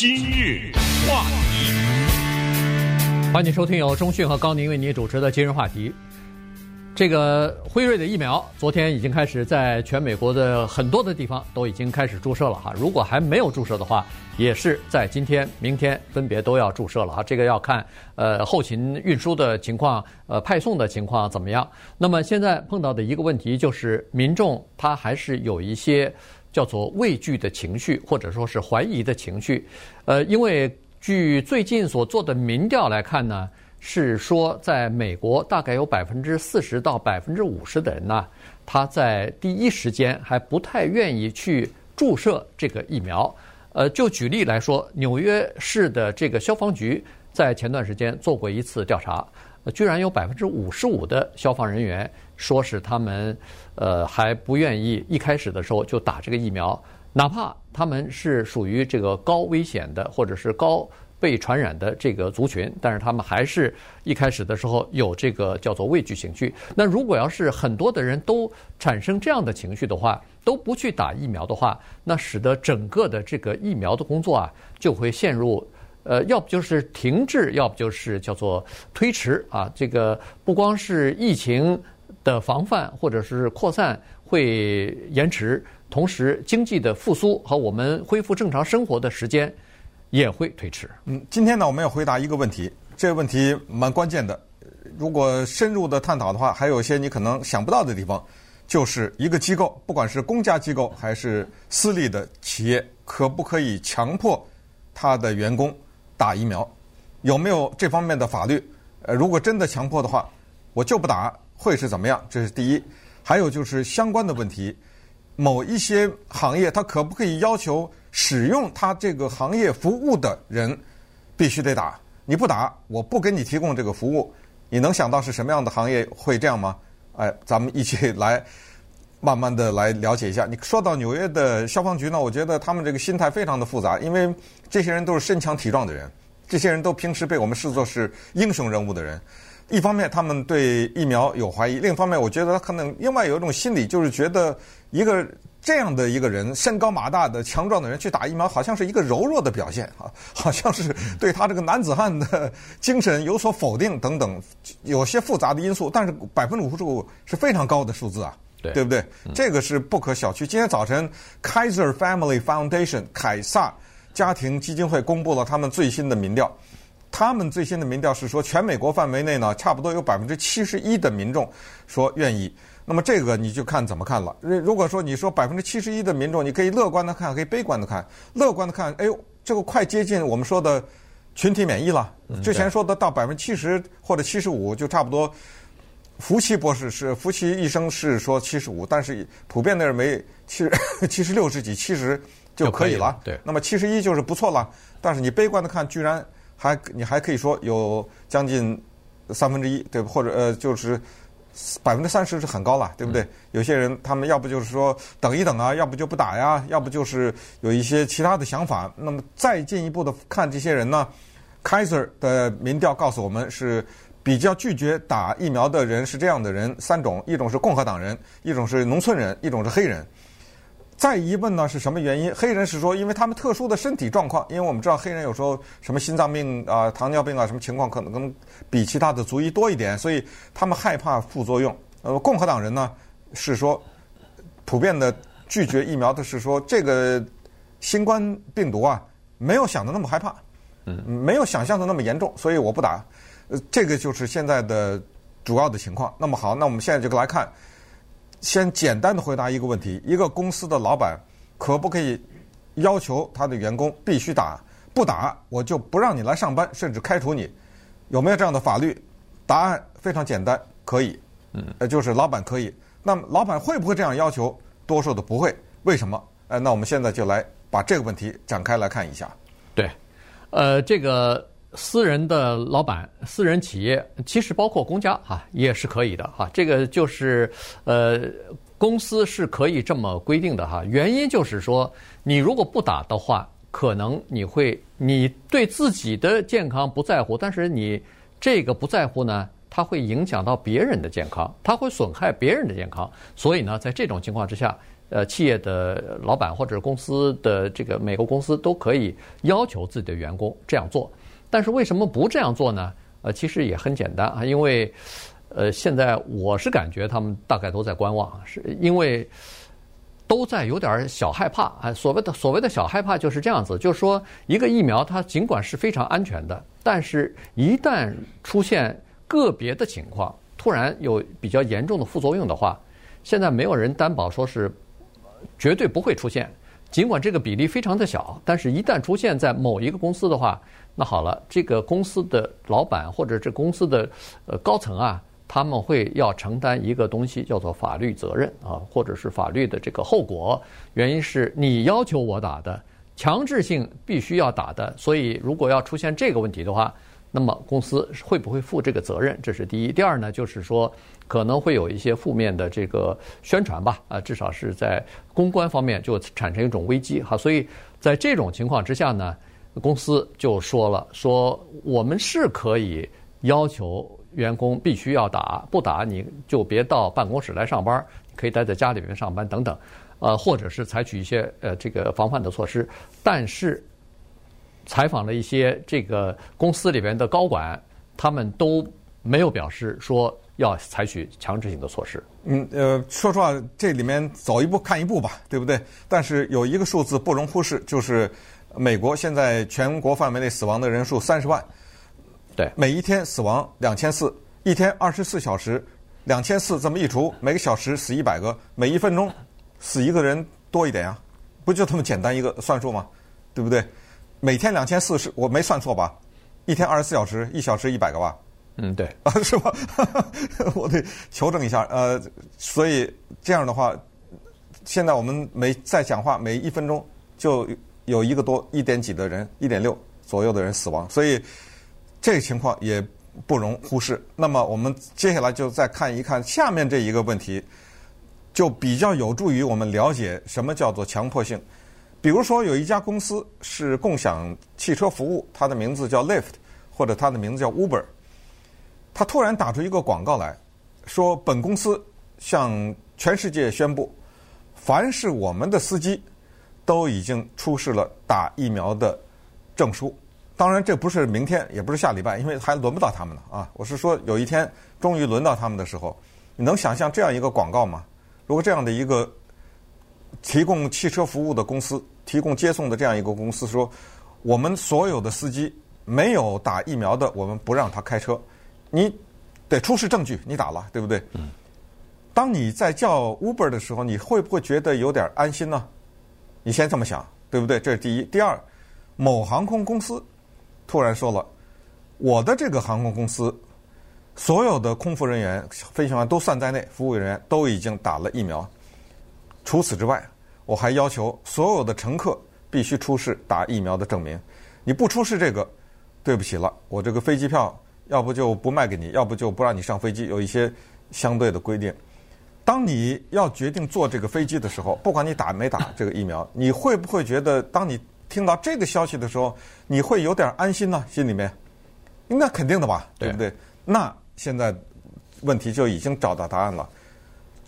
今日话题，欢迎收听由中讯和高宁为您主持的今日话题。这个辉瑞的疫苗昨天已经开始在全美国的很多的地方都已经开始注射了哈。如果还没有注射的话，也是在今天、明天分别都要注射了哈。这个要看呃后勤运输的情况，呃派送的情况怎么样。那么现在碰到的一个问题就是，民众他还是有一些叫做畏惧的情绪，或者说是怀疑的情绪。呃，因为据最近所做的民调来看呢。是说，在美国大概有百分之四十到百分之五十的人呢，他在第一时间还不太愿意去注射这个疫苗。呃，就举例来说，纽约市的这个消防局在前段时间做过一次调查，居然有百分之五十五的消防人员说是他们呃还不愿意一开始的时候就打这个疫苗，哪怕他们是属于这个高危险的或者是高。被传染的这个族群，但是他们还是一开始的时候有这个叫做畏惧情绪。那如果要是很多的人都产生这样的情绪的话，都不去打疫苗的话，那使得整个的这个疫苗的工作啊，就会陷入呃，要不就是停滞，要不就是叫做推迟啊。这个不光是疫情的防范或者是扩散会延迟，同时经济的复苏和我们恢复正常生活的时间。也会推迟。嗯，今天呢，我们要回答一个问题，这个问题蛮关键的。如果深入的探讨的话，还有一些你可能想不到的地方，就是一个机构，不管是公家机构还是私立的企业，可不可以强迫他的员工打疫苗？有没有这方面的法律？呃，如果真的强迫的话，我就不打，会是怎么样？这是第一。还有就是相关的问题，某一些行业，它可不可以要求？使用他这个行业服务的人必须得打，你不打，我不给你提供这个服务。你能想到是什么样的行业会这样吗？哎，咱们一起 来慢慢的来了解一下。你说到纽约的消防局呢，我觉得他们这个心态非常的复杂，因为这些人都是身强体壮的人，这些人都平时被我们视作是英雄人物的人。一方面他们对疫苗有怀疑，另一方面我觉得他可能另外有一种心理，就是觉得一个。这样的一个人，身高马大的、强壮的人去打疫苗，好像是一个柔弱的表现啊，好像是对他这个男子汉的精神有所否定等等，有些复杂的因素。但是百分之五十五是非常高的数字啊，对，对不对？这个是不可小觑。今天早晨，Kaiser Family Foundation 凯撒家庭基金会公布了他们最新的民调，他们最新的民调是说，全美国范围内呢，差不多有百分之七十一的民众说愿意。那么这个你就看怎么看了。如果说你说百分之七十一的民众，你可以乐观的看，可以悲观的看。乐观的看，哎呦，这个快接近我们说的群体免疫了。之前说的到百分之七十或者七十五就差不多。福奇博士是福奇医生是说七十五，但是普遍的认为七 七十六十几七十就可以了。对。那么七十一就是不错了。但是你悲观的看，居然还你还可以说有将近三分之一，对，或者呃就是。百分之三十是很高了，对不对？有些人他们要不就是说等一等啊，要不就不打呀，要不就是有一些其他的想法。那么再进一步的看这些人呢，Kaiser 的民调告诉我们是比较拒绝打疫苗的人是这样的人三种：一种是共和党人，一种是农村人，一种是黑人。再一问呢，是什么原因？黑人是说，因为他们特殊的身体状况，因为我们知道黑人有时候什么心脏病啊、糖尿病啊，什么情况可能可能比其他的族裔多一点，所以他们害怕副作用。呃，共和党人呢是说，普遍的拒绝疫苗的是说，这个新冠病毒啊没有想的那么害怕，嗯，没有想象的那么严重，所以我不打。呃，这个就是现在的主要的情况。那么好，那我们现在就来看。先简单的回答一个问题：一个公司的老板可不可以要求他的员工必须打？不打我就不让你来上班，甚至开除你？有没有这样的法律？答案非常简单，可以。嗯，呃，就是老板可以。那么老板会不会这样要求？多数的不会。为什么？呃，那我们现在就来把这个问题展开来看一下。对，呃，这个。私人的老板、私人企业，其实包括公家哈，也是可以的哈。这个就是呃，公司是可以这么规定的哈。原因就是说，你如果不打的话，可能你会你对自己的健康不在乎，但是你这个不在乎呢，它会影响到别人的健康，它会损害别人的健康。所以呢，在这种情况之下，呃企业的老板或者公司的这个美国公司都可以要求自己的员工这样做。但是为什么不这样做呢？呃，其实也很简单啊，因为呃现在我是感觉他们大概都在观望，是因为。都在有点小害怕啊！所谓的所谓的小害怕就是这样子，就是说一个疫苗它尽管是非常安全的，但是一旦出现个别的情况，突然有比较严重的副作用的话，现在没有人担保说是绝对不会出现。尽管这个比例非常的小，但是一旦出现在某一个公司的话，那好了，这个公司的老板或者这公司的呃高层啊。他们会要承担一个东西，叫做法律责任啊，或者是法律的这个后果。原因是你要求我打的，强制性必须要打的。所以，如果要出现这个问题的话，那么公司会不会负这个责任？这是第一。第二呢，就是说可能会有一些负面的这个宣传吧，啊，至少是在公关方面就产生一种危机哈。所以在这种情况之下呢，公司就说了，说我们是可以要求。员工必须要打，不打你就别到办公室来上班，可以待在家里面上班等等，呃，或者是采取一些呃这个防范的措施。但是采访了一些这个公司里边的高管，他们都没有表示说要采取强制性的措施。嗯，呃，说实话，这里面走一步看一步吧，对不对？但是有一个数字不容忽视，就是美国现在全国范围内死亡的人数三十万。对，每一天死亡两千四，一天二十四小时，两千四这么一除，每个小时死一百个，每一分钟死一个人多一点呀，不就这么简单一个算术吗？对不对？每天两千四是我没算错吧？一天二十四小时，一小时一百个吧？嗯，对，啊，是吧？我得求证一下。呃，所以这样的话，现在我们每在讲话每一分钟就有一个多一点几的人，一点六左右的人死亡，所以。这个情况也不容忽视。那么，我们接下来就再看一看下面这一个问题，就比较有助于我们了解什么叫做强迫性。比如说，有一家公司是共享汽车服务，它的名字叫 Lift，或者它的名字叫 Uber。它突然打出一个广告来说：“本公司向全世界宣布，凡是我们的司机都已经出示了打疫苗的证书。”当然，这不是明天，也不是下礼拜，因为还轮不到他们呢啊！我是说，有一天终于轮到他们的时候，你能想象这样一个广告吗？如果这样的一个提供汽车服务的公司、提供接送的这样一个公司说，我们所有的司机没有打疫苗的，我们不让他开车，你得出示证据，你打了，对不对？嗯。当你在叫 Uber 的时候，你会不会觉得有点安心呢？你先这么想，对不对？这是第一。第二，某航空公司。突然说了，我的这个航空公司所有的空服人员、飞行员都算在内，服务人员都已经打了疫苗。除此之外，我还要求所有的乘客必须出示打疫苗的证明。你不出示这个，对不起了，我这个飞机票要不就不卖给你，要不就不让你上飞机。有一些相对的规定。当你要决定坐这个飞机的时候，不管你打没打这个疫苗，你会不会觉得当你听到这个消息的时候，你会有点安心呢？心里面，那肯定的吧，对不对？那现在问题就已经找到答案了，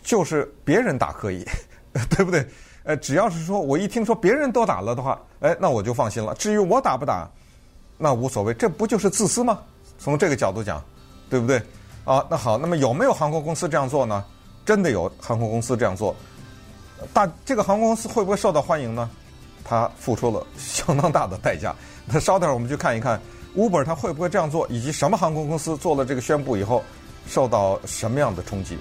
就是别人打可以，对不对？呃，只要是说我一听说别人都打了的话，哎，那我就放心了。至于我打不打，那无所谓，这不就是自私吗？从这个角度讲，对不对？啊，那好，那么有没有航空公司这样做呢？真的有航空公司这样做，大这个航空公司会不会受到欢迎呢？他付出了相当大的代价。那稍等，我们去看一看 Uber 他会不会这样做，以及什么航空公司做了这个宣布以后，受到什么样的冲击。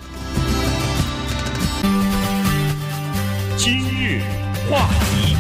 今日话题，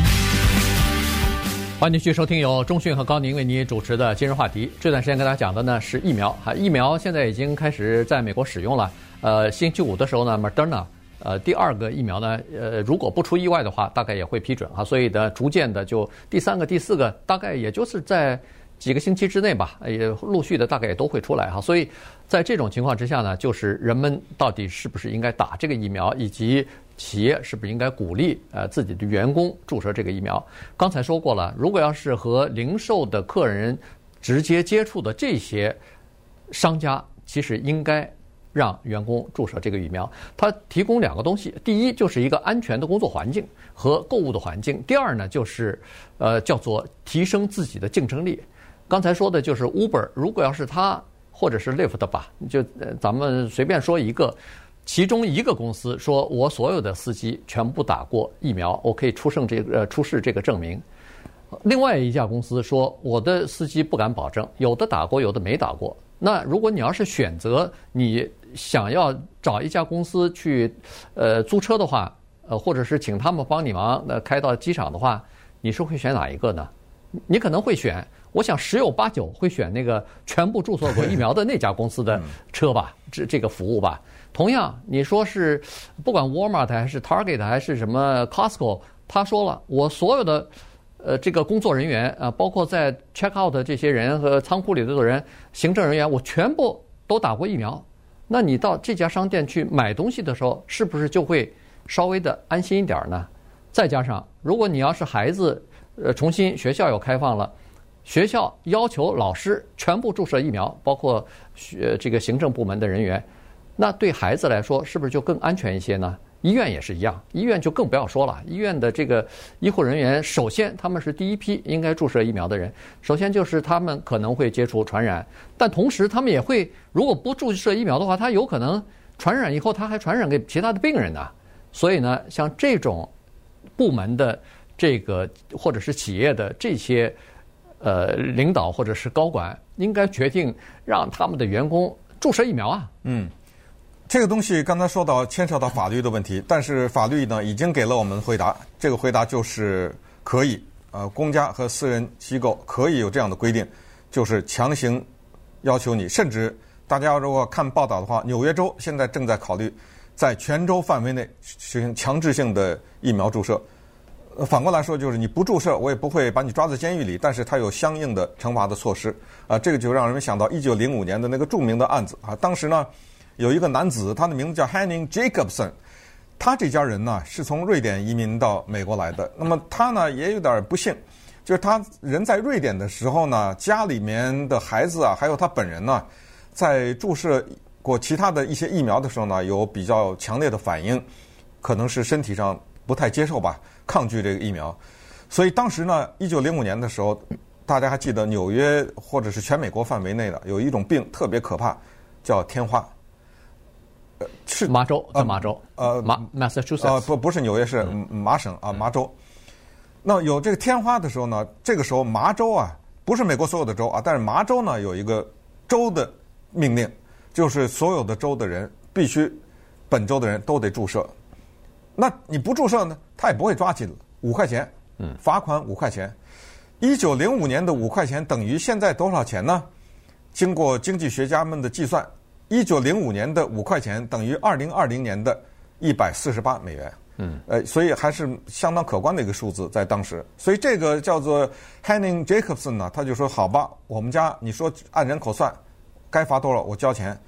欢迎继续收听由中讯和高宁为您主持的今日话题。这段时间跟大家讲的呢是疫苗哈，疫苗现在已经开始在美国使用了。呃，星期五的时候呢，Moderna。呃，第二个疫苗呢，呃，如果不出意外的话，大概也会批准哈。所以呢，逐渐的就第三个、第四个，大概也就是在几个星期之内吧，也陆续的大概也都会出来哈。所以在这种情况之下呢，就是人们到底是不是应该打这个疫苗，以及企业是不是应该鼓励呃自己的员工注射这个疫苗。刚才说过了，如果要是和零售的客人直接接触的这些商家，其实应该。让员工注射这个疫苗。它提供两个东西，第一就是一个安全的工作环境和购物的环境；第二呢，就是呃叫做提升自己的竞争力。刚才说的就是 Uber，如果要是它或者是 Lyft 吧，就呃咱们随便说一个，其中一个公司说我所有的司机全部打过疫苗，我可以出示这个呃出示这个证明。另外一家公司说，我的司机不敢保证，有的打过，有的没打过。那如果你要是选择你想要找一家公司去，呃，租车的话，呃，或者是请他们帮你忙，那开到机场的话，你是会选哪一个呢？你可能会选，我想十有八九会选那个全部注册过疫苗的那家公司的车吧，这这个服务吧。同样，你说是不管 Walmart 还是 Target 还是什么 Costco，他说了，我所有的。呃，这个工作人员啊，包括在 check out 的这些人和仓库里的人、行政人员，我全部都打过疫苗。那你到这家商店去买东西的时候，是不是就会稍微的安心一点儿呢？再加上，如果你要是孩子，呃，重新学校又开放了，学校要求老师全部注射疫苗，包括学这个行政部门的人员，那对孩子来说，是不是就更安全一些呢？医院也是一样，医院就更不要说了。医院的这个医护人员，首先他们是第一批应该注射疫苗的人，首先就是他们可能会接触传染，但同时他们也会，如果不注射疫苗的话，他有可能传染以后他还传染给其他的病人呢。所以呢，像这种部门的这个或者是企业的这些呃领导或者是高管，应该决定让他们的员工注射疫苗啊。嗯。这个东西刚才说到牵扯到法律的问题，但是法律呢已经给了我们回答，这个回答就是可以，呃，公家和私人机构可以有这样的规定，就是强行要求你，甚至大家如果看报道的话，纽约州现在正在考虑在全州范围内实行强制性的疫苗注射。反过来说，就是你不注射，我也不会把你抓在监狱里，但是它有相应的惩罚的措施。啊，这个就让人们想到一九零五年的那个著名的案子啊，当时呢。有一个男子，他的名字叫 Henning Jacobson，他这家人呢是从瑞典移民到美国来的。那么他呢也有点不幸，就是他人在瑞典的时候呢，家里面的孩子啊，还有他本人呢，在注射过其他的一些疫苗的时候呢，有比较强烈的反应，可能是身体上不太接受吧，抗拒这个疫苗。所以当时呢，一九零五年的时候，大家还记得纽约或者是全美国范围内的有一种病特别可怕，叫天花。是麻州，在麻州，呃，麻 Massachusetts，呃，不，不是纽约市，麻省啊，麻州。那有这个天花的时候呢，这个时候麻州啊，不是美国所有的州啊，但是麻州呢有一个州的命令，就是所有的州的人必须本州的人都得注射。那你不注射呢，他也不会抓紧五块钱，嗯，罚款五块钱。一九零五年的五块钱等于现在多少钱呢？经过经济学家们的计算。一九零五年的五块钱等于二零二零年的一百四十八美元，嗯，呃，所以还是相当可观的一个数字在当时。所以这个叫做 Henning Jacobson 呢，他就说：“好吧，我们家你说按人口算，该罚多少我交钱，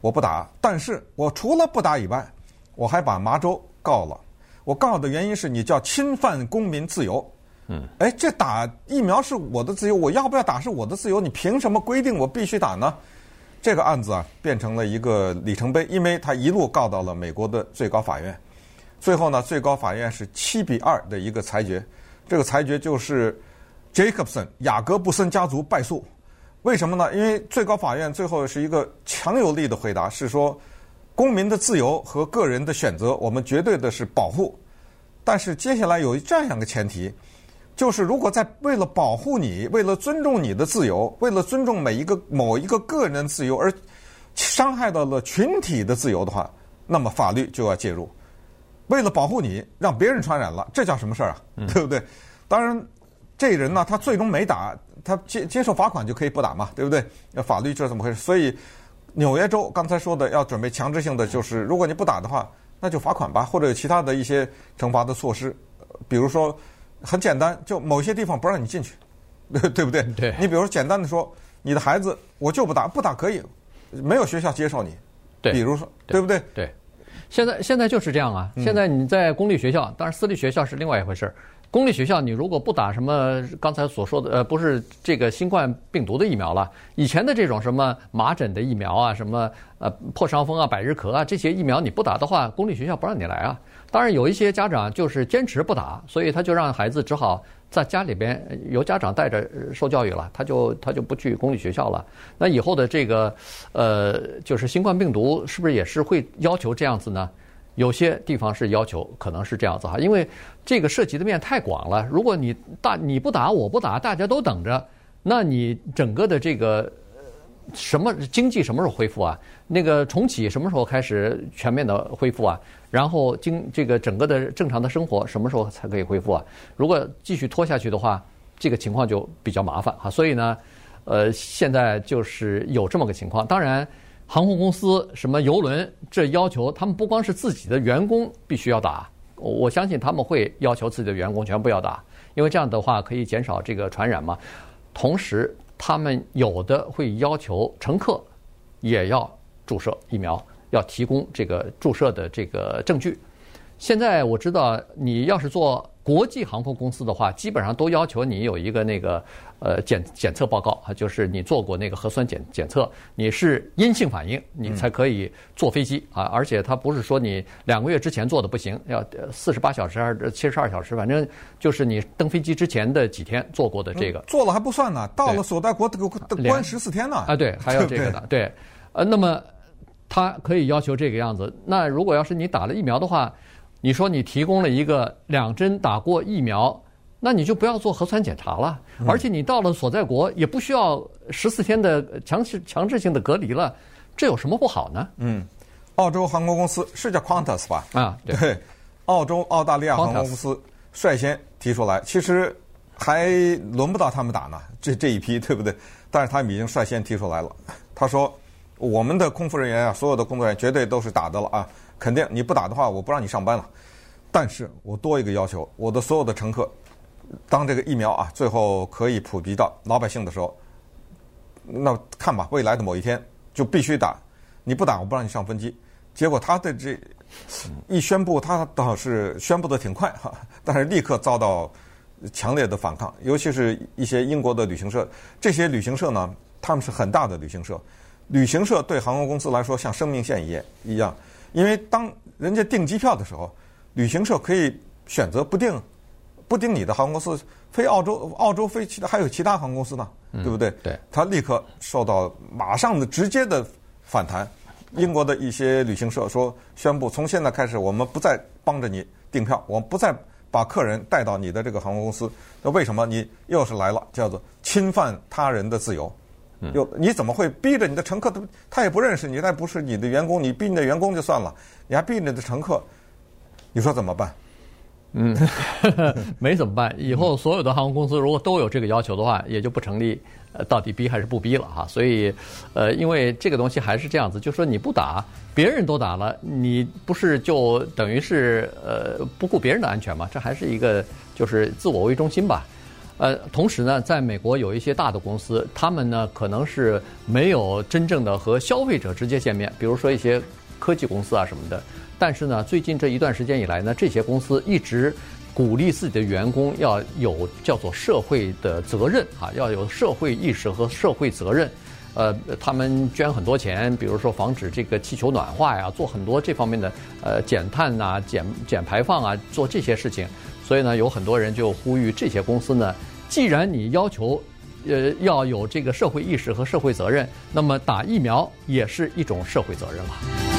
我不打。但是我除了不打以外，我还把麻州告了。我告的原因是你叫侵犯公民自由。嗯，哎，这打疫苗是我的自由，我要不要打是我的自由，你凭什么规定我必须打呢？”这个案子啊，变成了一个里程碑，因为他一路告到了美国的最高法院，最后呢，最高法院是七比二的一个裁决，这个裁决就是 Jacobson 雅各布森家族败诉。为什么呢？因为最高法院最后是一个强有力的回答，是说公民的自由和个人的选择，我们绝对的是保护，但是接下来有这样一个前提。就是如果在为了保护你，为了尊重你的自由，为了尊重每一个某一个个人的自由而伤害到了群体的自由的话，那么法律就要介入。为了保护你，让别人传染了，这叫什么事儿啊？对不对？当然，这人呢，他最终没打，他接接受罚款就可以不打嘛，对不对？那法律就这么回事？所以纽约州刚才说的要准备强制性的，就是如果你不打的话，那就罚款吧，或者有其他的一些惩罚的措施，比如说。很简单，就某些地方不让你进去，对 对不对？对。你比如说，简单的说，你的孩子我就不打，不打可以，没有学校接受你。对。比如说，对不对？对。现在现在就是这样啊！现在你在公立学校，当然私立学校是另外一回事儿。公立学校，你如果不打什么刚才所说的，呃，不是这个新冠病毒的疫苗了，以前的这种什么麻疹的疫苗啊，什么呃破伤风啊、百日咳啊这些疫苗你不打的话，公立学校不让你来啊。当然有一些家长就是坚持不打，所以他就让孩子只好在家里边由家长带着受教育了，他就他就不去公立学校了。那以后的这个呃，就是新冠病毒是不是也是会要求这样子呢？有些地方是要求，可能是这样子哈，因为这个涉及的面太广了。如果你大你不打我不打，大家都等着，那你整个的这个什么经济什么时候恢复啊？那个重启什么时候开始全面的恢复啊？然后经这个整个的正常的生活什么时候才可以恢复啊？如果继续拖下去的话，这个情况就比较麻烦哈。所以呢，呃，现在就是有这么个情况，当然。航空公司什么游轮，这要求他们不光是自己的员工必须要打，我相信他们会要求自己的员工全部要打，因为这样的话可以减少这个传染嘛。同时，他们有的会要求乘客也要注射疫苗，要提供这个注射的这个证据。现在我知道，你要是做国际航空公司的话，基本上都要求你有一个那个呃检检测报告啊，就是你做过那个核酸检检测，你是阴性反应，你才可以坐飞机啊。而且它不是说你两个月之前做的不行，要四十八小时还是七十二小时，反正就是你登飞机之前的几天做过的这个。做了还不算呢，到了所在国得关十四天呢。啊，对，还有这个的，对。呃，那么他可以要求这个样子。那如果要是你打了疫苗的话，你说你提供了一个两针打过疫苗，那你就不要做核酸检查了，而且你到了所在国也不需要十四天的强制强制性的隔离了，这有什么不好呢？嗯，澳洲航空公司是叫 Qantas 吧？啊，对，对，澳洲澳大利亚航空公司率先提出来，其实还轮不到他们打呢，这这一批 对不对？但是他们已经率先提出来了。他说，我们的空服人员啊，所有的工作人员绝对都是打的了啊。肯定你不打的话，我不让你上班了。但是我多一个要求，我的所有的乘客，当这个疫苗啊最后可以普及到老百姓的时候，那看吧，未来的某一天就必须打。你不打，我不让你上飞机。结果他的这一宣布，他倒是宣布的挺快哈，但是立刻遭到强烈的反抗，尤其是一些英国的旅行社。这些旅行社呢，他们是很大的旅行社，旅行社对航空公司来说像生命线一样一样。因为当人家订机票的时候，旅行社可以选择不订，不订你的航空公司飞澳洲，澳洲飞其他还有其他航空公司呢，嗯、对不对？对，他立刻受到马上的直接的反弹。英国的一些旅行社说，宣布从现在开始，我们不再帮着你订票，我们不再把客人带到你的这个航空公司。那为什么你又是来了？叫做侵犯他人的自由。有你怎么会逼着你的乘客？他他也不认识你，他也不是你的员工，你逼你的员工就算了，你还逼你的乘客，你说怎么办？嗯，没怎么办。以后所有的航空公司如果都有这个要求的话，也就不成立。呃，到底逼还是不逼了哈？所以，呃，因为这个东西还是这样子，就说你不打，别人都打了，你不是就等于是呃不顾别人的安全吗？这还是一个就是自我为中心吧。呃，同时呢，在美国有一些大的公司，他们呢可能是没有真正的和消费者直接见面，比如说一些科技公司啊什么的。但是呢，最近这一段时间以来呢，这些公司一直鼓励自己的员工要有叫做社会的责任啊，要有社会意识和社会责任。呃，他们捐很多钱，比如说防止这个气球暖化呀，做很多这方面的呃减碳呐、减减排放啊，做这些事情。所以呢，有很多人就呼吁这些公司呢，既然你要求，呃，要有这个社会意识和社会责任，那么打疫苗也是一种社会责任了。